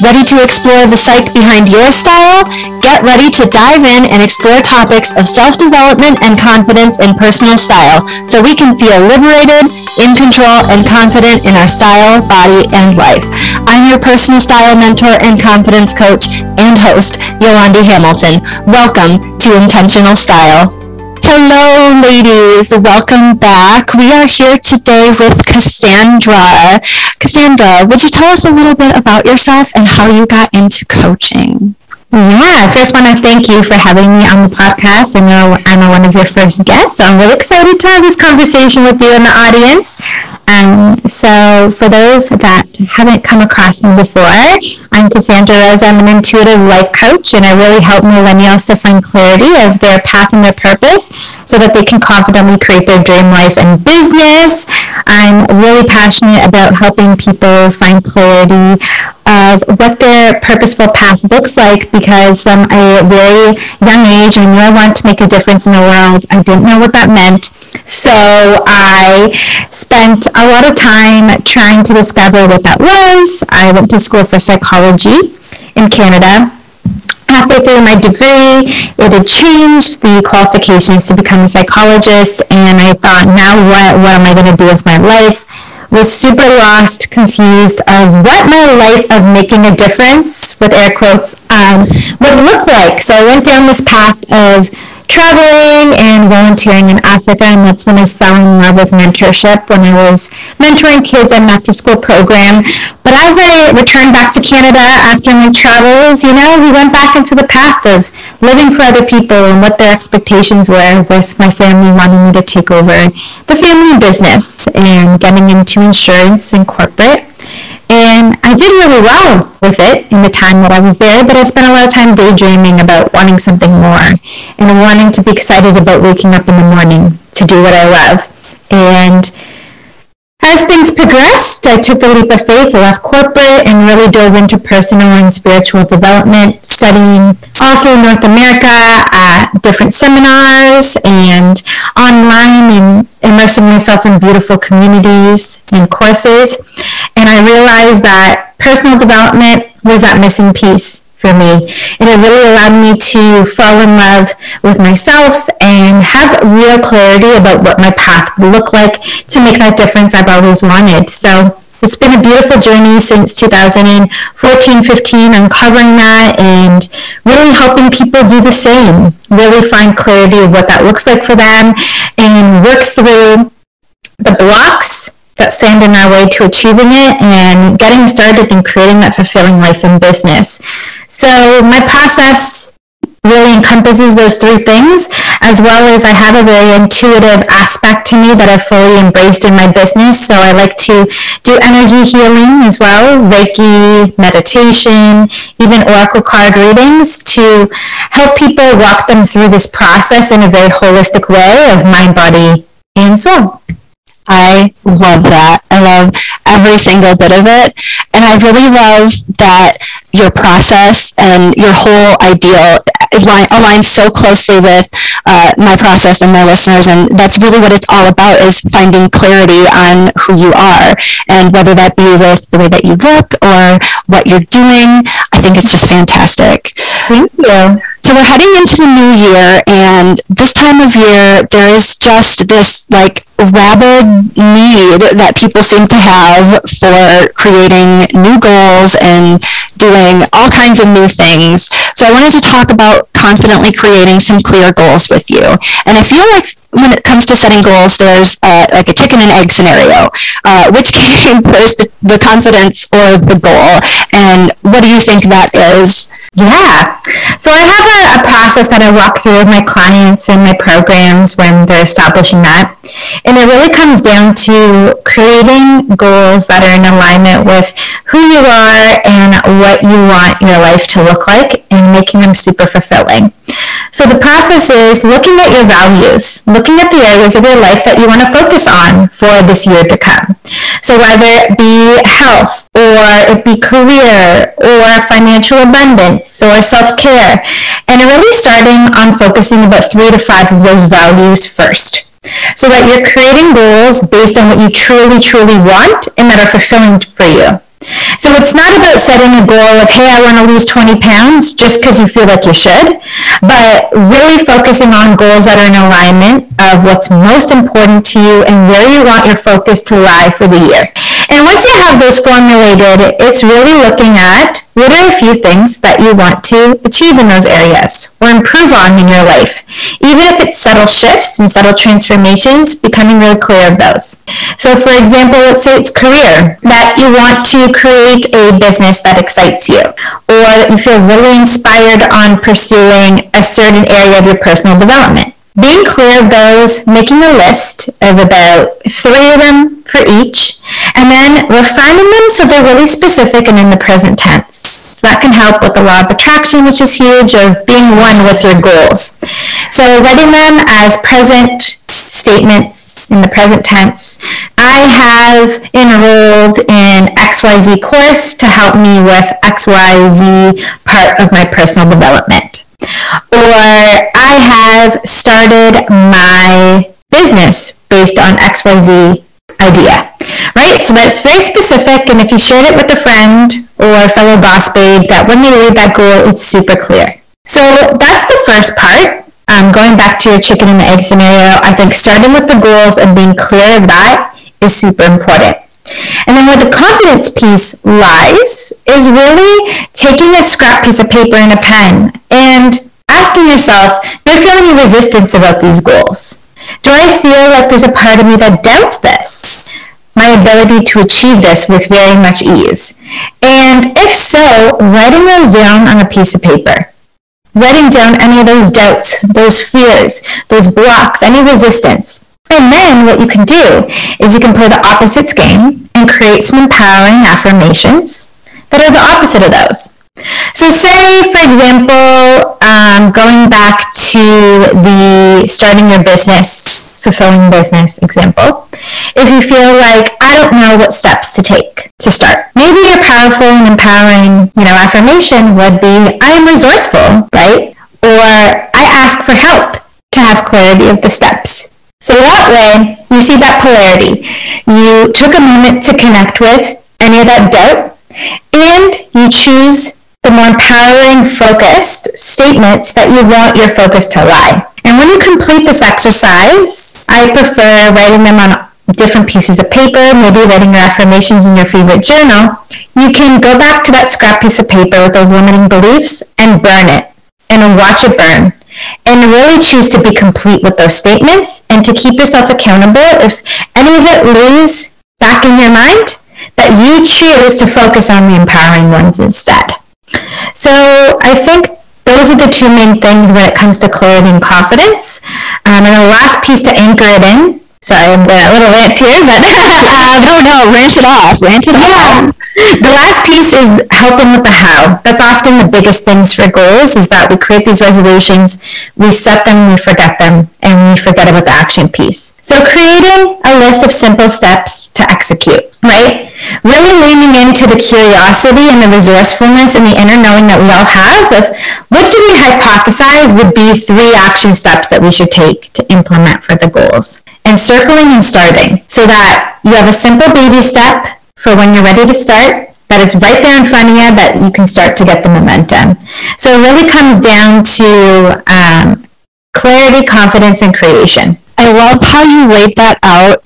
Ready to explore the psyche behind your style? Get ready to dive in and explore topics of self-development and confidence in personal style so we can feel liberated, in control, and confident in our style, body, and life. I'm your personal style mentor and confidence coach and host, Yolandi Hamilton. Welcome to Intentional Style. Hello, ladies. Welcome back. We are here today with Cassandra. Cassandra, would you tell us a little bit about yourself and how you got into coaching? Yeah, first want to thank you for having me on the podcast. I know I'm one of your first guests, so I'm really excited to have this conversation with you in the audience. Um, so for those that haven't come across me before, I'm Cassandra Rosa. I'm an intuitive life coach, and I really help millennials to find clarity of their path and their purpose so that they can confidently create their dream life and business. I'm really passionate about helping people find clarity of what their purposeful path looks like because from a very young age I knew I wanted to make a difference in the world. I didn't know what that meant. So I spent a lot of time trying to discover what that was. I went to school for psychology in Canada. Halfway through my degree, it had changed the qualifications to become a psychologist, and I thought, now what? What am I going to do with my life? Was super lost, confused of what my life of making a difference, with air quotes, um, would look like. So I went down this path of traveling and volunteering in Africa, and that's when I fell in love with mentorship when I was mentoring kids at an after school program. But as I returned back to Canada after my travels, you know, we went back into the path of living for other people and what their expectations were with my family wanting me to take over the family business and getting into insurance and corporate. And I did really well with it in the time that I was there, but I spent a lot of time daydreaming about wanting something more and wanting to be excited about waking up in the morning to do what I love. And as things progressed, I took the leap of faith, left corporate, and really dove into personal and spiritual development, studying all through North America at different seminars and online and immersing myself in beautiful communities and courses. And I realized that personal development was that missing piece for me. And it really allowed me to fall in love with myself and have real clarity about what my path would look like to make that difference I've always wanted. So it's been a beautiful journey since 2014, 15, uncovering that and really helping people do the same, really find clarity of what that looks like for them and work through the blocks that stand in our way to achieving it and getting started and creating that fulfilling life and business. So my process really encompasses those three things, as well as I have a very intuitive aspect to me that I've fully embraced in my business. So I like to do energy healing as well, Reiki, meditation, even Oracle card readings to help people walk them through this process in a very holistic way of mind, body, and soul. I love that. I love every single bit of it. And I really love that your process and your whole ideal aligns so closely with uh, my process and my listeners. And that's really what it's all about is finding clarity on who you are. And whether that be with the way that you look or what you're doing, I think it's just fantastic. Thank you. So we're heading into the new year, and this time of year, there is just this like rabid need that people seem to have for creating new goals and doing all kinds of new things. So I wanted to talk about confidently creating some clear goals with you. And I feel like when it comes to setting goals, there's uh, like a chicken and egg scenario. Uh, which came first, the, the confidence or the goal? And what do you think that is? Yeah. So I have a, a, process that I walk through with my clients and my programs when they're establishing that. And it really comes down to creating goals that are in alignment with who you are and what you want your life to look like and making them super fulfilling. So the process is looking at your values, looking at the areas of your life that you want to focus on for this year to come. So whether it be health or it be career or financial abundance or self-care. And really starting on focusing about three to five of those values first. So that you're creating goals based on what you truly, truly want and that are fulfilling for you. So it's not about setting a goal of, hey, I want to lose 20 pounds just because you feel like you should, but really focusing on goals that are in alignment of what's most important to you and where you want your focus to lie for the year. And once you have those formulated, it's really looking at what are a few things that you want to achieve in those areas or improve on in your life? Even if it's subtle shifts and subtle transformations, becoming really clear of those. So for example, let's say it's career, that you want to create a business that excites you, or that you feel really inspired on pursuing a certain area of your personal development. Being clear of those, making a list of about three of them for each, and then refining them so they're really specific and in the present tense. So that can help with the law of attraction, which is huge, of being one with your goals. So writing them as present statements in the present tense. I have enrolled in XYZ course to help me with XYZ part of my personal development or I have started my business based on XYZ idea, right? So that's very specific, and if you shared it with a friend or a fellow boss babe, that when they read that goal, it's super clear. So that's the first part. Um, going back to your chicken and the egg scenario, I think starting with the goals and being clear of that is super important. And then where the confidence piece lies is really taking a scrap piece of paper and a pen and asking yourself, do I feel any resistance about these goals? Do I feel like there's a part of me that doubts this? My ability to achieve this with very much ease? And if so, writing those down on a piece of paper. Writing down any of those doubts, those fears, those blocks, any resistance. And then what you can do is you can play the opposites game and create some empowering affirmations that are the opposite of those. So say, for example, um, going back to the starting your business, fulfilling business example, if you feel like, I don't know what steps to take to start, maybe your powerful and empowering, you know, affirmation would be, I am resourceful, right? Or I ask for help to have clarity of the steps. So that way, you see that polarity. You took a moment to connect with any of that doubt, and you choose the more empowering, focused statements that you want your focus to lie. And when you complete this exercise, I prefer writing them on different pieces of paper, maybe writing your affirmations in your favorite journal. You can go back to that scrap piece of paper with those limiting beliefs and burn it and watch it burn. And really choose to be complete with those statements and to keep yourself accountable if any of it lays back in your mind, that you choose to focus on the empowering ones instead. So I think those are the two main things when it comes to clarity and confidence. Um, and the last piece to anchor it in. Sorry, I'm going a little rant here, but uh, no, no, rant it off, rant it yeah. off. The last piece is helping with the how. That's often the biggest things for goals is that we create these resolutions, we set them, we forget them, and we forget about the action piece. So creating a list of simple steps to execute, right? really leaning into the curiosity and the resourcefulness and the inner knowing that we all have of what do we hypothesize would be three action steps that we should take to implement for the goals and circling and starting so that you have a simple baby step for when you're ready to start that is right there in front of you that you can start to get the momentum so it really comes down to um, clarity confidence and creation I love how you laid that out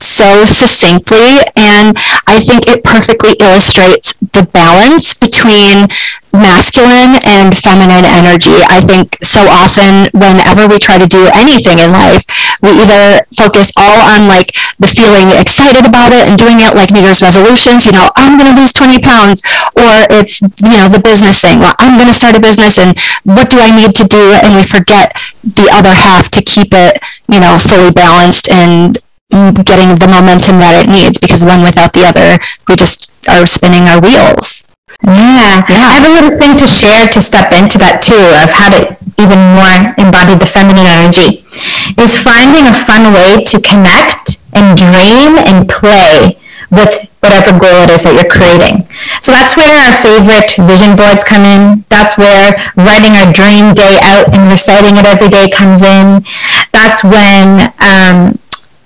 so succinctly and I think it perfectly illustrates the balance between masculine and feminine energy. I think so often whenever we try to do anything in life, we either focus all on like the feeling excited about it and doing it like New Year's resolutions, you know, I'm going to lose 20 pounds, or it's, you know, the business thing. Well, I'm going to start a business and what do I need to do? And we forget the other half to keep it, you know, fully balanced and getting the momentum that it needs because one without the other, we just are spinning our wheels. Yeah. yeah. I have a little thing to share to step into that too of how to even more embody the feminine energy is finding a fun way to connect and dream and play with whatever goal it is that you're creating. So that's where our favorite vision boards come in. That's where writing our dream day out and reciting it every day comes in. That's when um,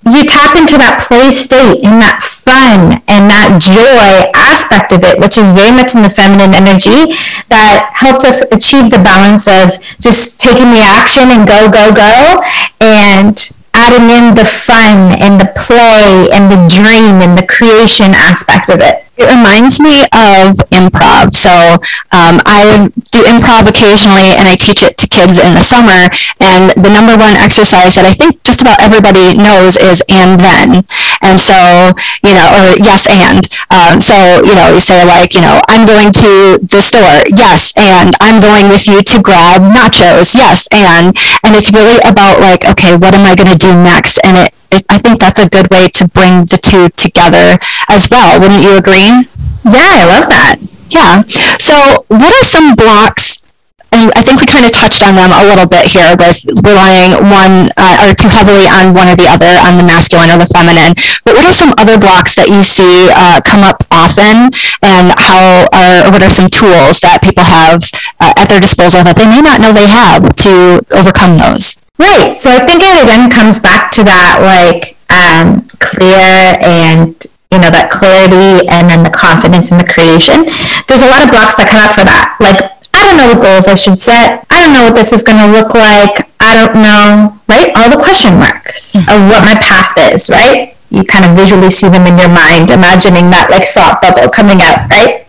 you tap into that play state in that fun and that joy aspect of it, which is very much in the feminine energy, that helps us achieve the balance of just taking the action and go, go, go, and adding in the fun and the play and the dream and the creation aspect of it. It reminds me of improv. So um, I do improv occasionally and I teach it to kids in the summer. And the number one exercise that I think just about everybody knows is and then. And so, you know, or yes and. Um, so, you know, you say like, you know, I'm going to the store. Yes. And I'm going with you to grab nachos. Yes. And, and it's really about like, okay, what am I going to do next? And it, it, I think that's a good way to bring the two together as well. Wouldn't you agree? Yeah, I love that. Yeah. So what are some blocks and I think we kind of touched on them a little bit here with relying one uh, or too heavily on one or the other, on the masculine or the feminine. But what are some other blocks that you see uh, come up often, and how are what are some tools that people have uh, at their disposal that they may not know they have to overcome those? Right. So I think it again comes back to that like um, clear and you know that clarity and then the confidence in the creation. There's a lot of blocks that come up for that. Like I don't know what goals I should set. I don't know what this is going to look like. I don't know, right? All the question marks of what my path is, right? You kind of visually see them in your mind, imagining that like thought bubble coming out, right?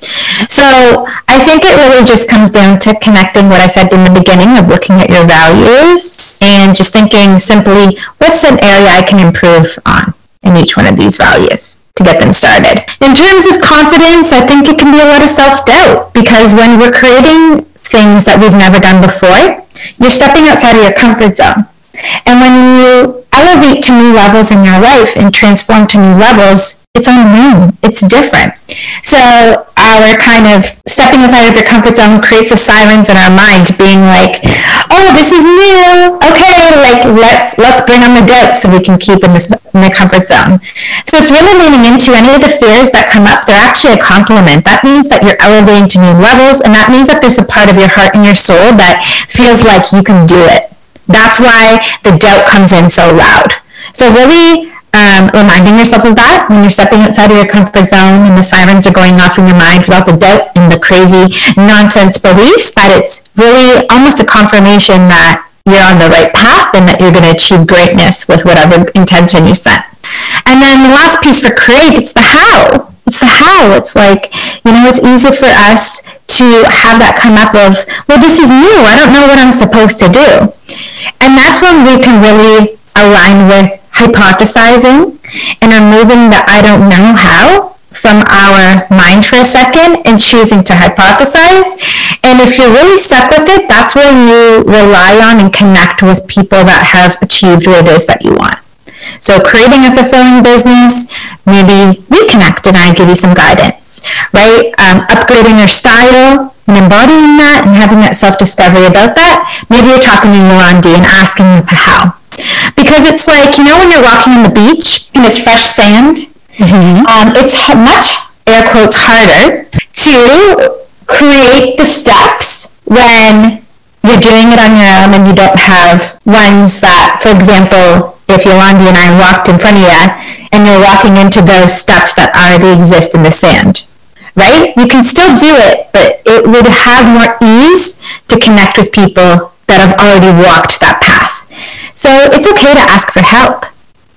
So I think it really just comes down to connecting what I said in the beginning of looking at your values and just thinking simply, what's an area I can improve on in each one of these values? to get them started. In terms of confidence, I think it can be a lot of self-doubt because when we're creating things that we've never done before, you're stepping outside of your comfort zone. And when you elevate to new levels in your life and transform to new levels, it's unknown. It's different. So our kind of stepping outside of your comfort zone creates the silence in our mind, being like, "Oh, this is new. Okay, like let's let's bring on the doubt so we can keep in in the comfort zone." So it's really leaning into any of the fears that come up. They're actually a compliment. That means that you're elevating to new levels, and that means that there's a part of your heart and your soul that feels like you can do it. That's why the doubt comes in so loud. So really um, reminding yourself of that when you're stepping outside of your comfort zone and the sirens are going off in your mind without the doubt and the crazy nonsense beliefs, that it's really almost a confirmation that you're on the right path and that you're going to achieve greatness with whatever intention you set. And then the last piece for create, it's the how. It's the how. It's like, you know, it's easy for us to have that come up of, well, this is new. I don't know what I'm supposed to do. And that's when we can really align with hypothesizing and removing the I don't know how from our mind for a second and choosing to hypothesize. And if you're really stuck with it, that's where you rely on and connect with people that have achieved what it is that you want. So creating a fulfilling business, maybe we connect and I give you some guidance, right? Um, upgrading your style and embodying that and having that self-discovery about that. Maybe you're talking to Yolandi and asking her how. Because it's like, you know, when you're walking on the beach and it's fresh sand, mm-hmm. um, it's much, air quotes, harder to create the steps when you're doing it on your own and you don't have ones that, for example, if Yolandi and I walked in front of you and you're walking into those steps that already exist in the sand, right? You can still do it, but it would have more ease to connect with people that have already walked that path. So it's okay to ask for help.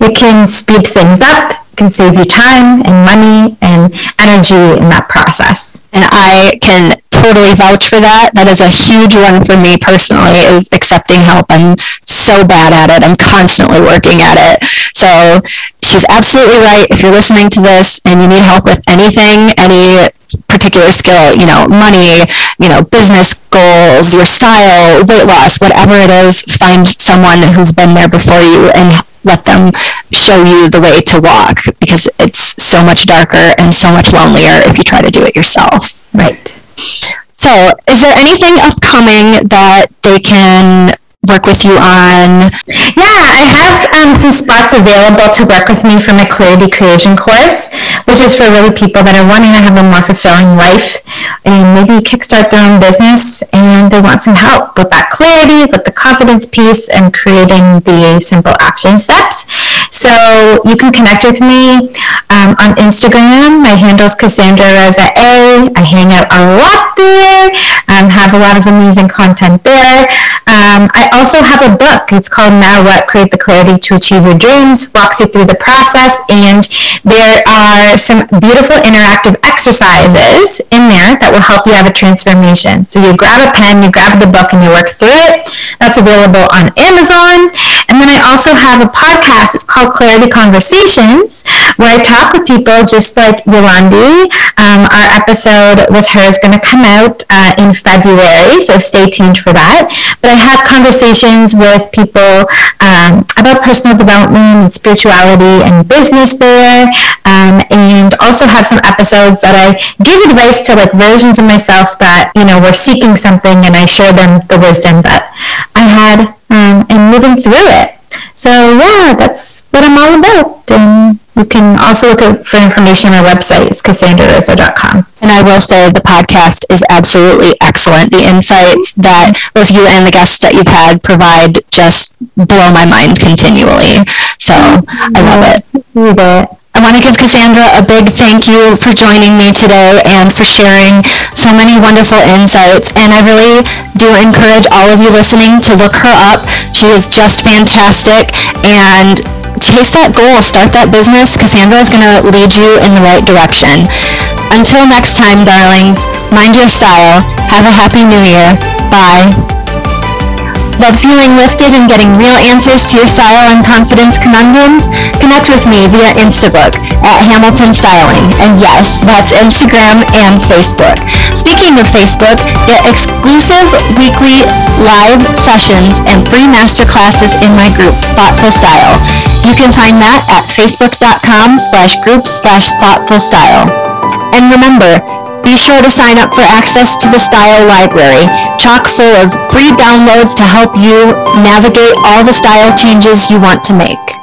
It can speed things up, can save you time and money and energy in that process. And I can totally vouch for that. That is a huge one for me personally is accepting help. I'm so bad at it. I'm constantly working at it. So she's absolutely right. If you're listening to this and you need help with anything, any particular skill, you know, money, you know, business goals, your style, weight loss, whatever it is, find someone who's been there before you and let them show you the way to walk because it's so much darker and so much lonelier if you try to do it yourself. Right. So, is there anything upcoming that they can work with you on? Yeah, I have um, some spots available to work with me for my Clarity Creation course, which is for really people that are wanting to have a more fulfilling life and maybe kickstart their own business and they want some help with that clarity, with the confidence piece, and creating the simple action steps. So you can connect with me um, on Instagram. My handle is Cassandra Rosa A. I hang out a lot there, um, have a lot of amazing content there. Um, I also have a book. It's called Now What? Create the Clarity to Achieve Your Dreams, walks you through the process, and there are some beautiful interactive exercises in there that will help you have a transformation. So you grab a pen, you grab the book, and you work through it. That's available on Amazon. And then I also have a podcast. It's called Clarity Conversations, where I talk with people just like Yolandi. Um, our episode with her is going to come out uh, in February, so stay tuned for that. But I have conversations with people um, about personal development and spirituality and business there, um, and also have some episodes that I give advice to like versions of myself that you know were seeking something, and I share them the wisdom that I had um, and moving through it. So yeah, that's what I'm all about. And you can also look for information on our website. It's cassandrarosa.com. And I will say the podcast is absolutely excellent. The insights that both you and the guests that you've had provide just blow my mind continually. So I love it. Love it. I want to give Cassandra a big thank you for joining me today and for sharing so many wonderful insights. And I really do encourage all of you listening to look her up. She is just fantastic and chase that goal, start that business. Cassandra is going to lead you in the right direction. Until next time, darlings, mind your style. Have a happy new year. Bye. Love feeling lifted and getting real answers to your style and confidence conundrums? Connect with me via Instabook at Hamilton Styling. And yes, that's Instagram and Facebook. Speaking of Facebook, get exclusive weekly live sessions and free masterclasses in my group, Thoughtful Style. You can find that at facebook.com slash group slash thoughtful style. And remember, be sure to sign up for access to the Style Library, chock full of free downloads to help you navigate all the style changes you want to make.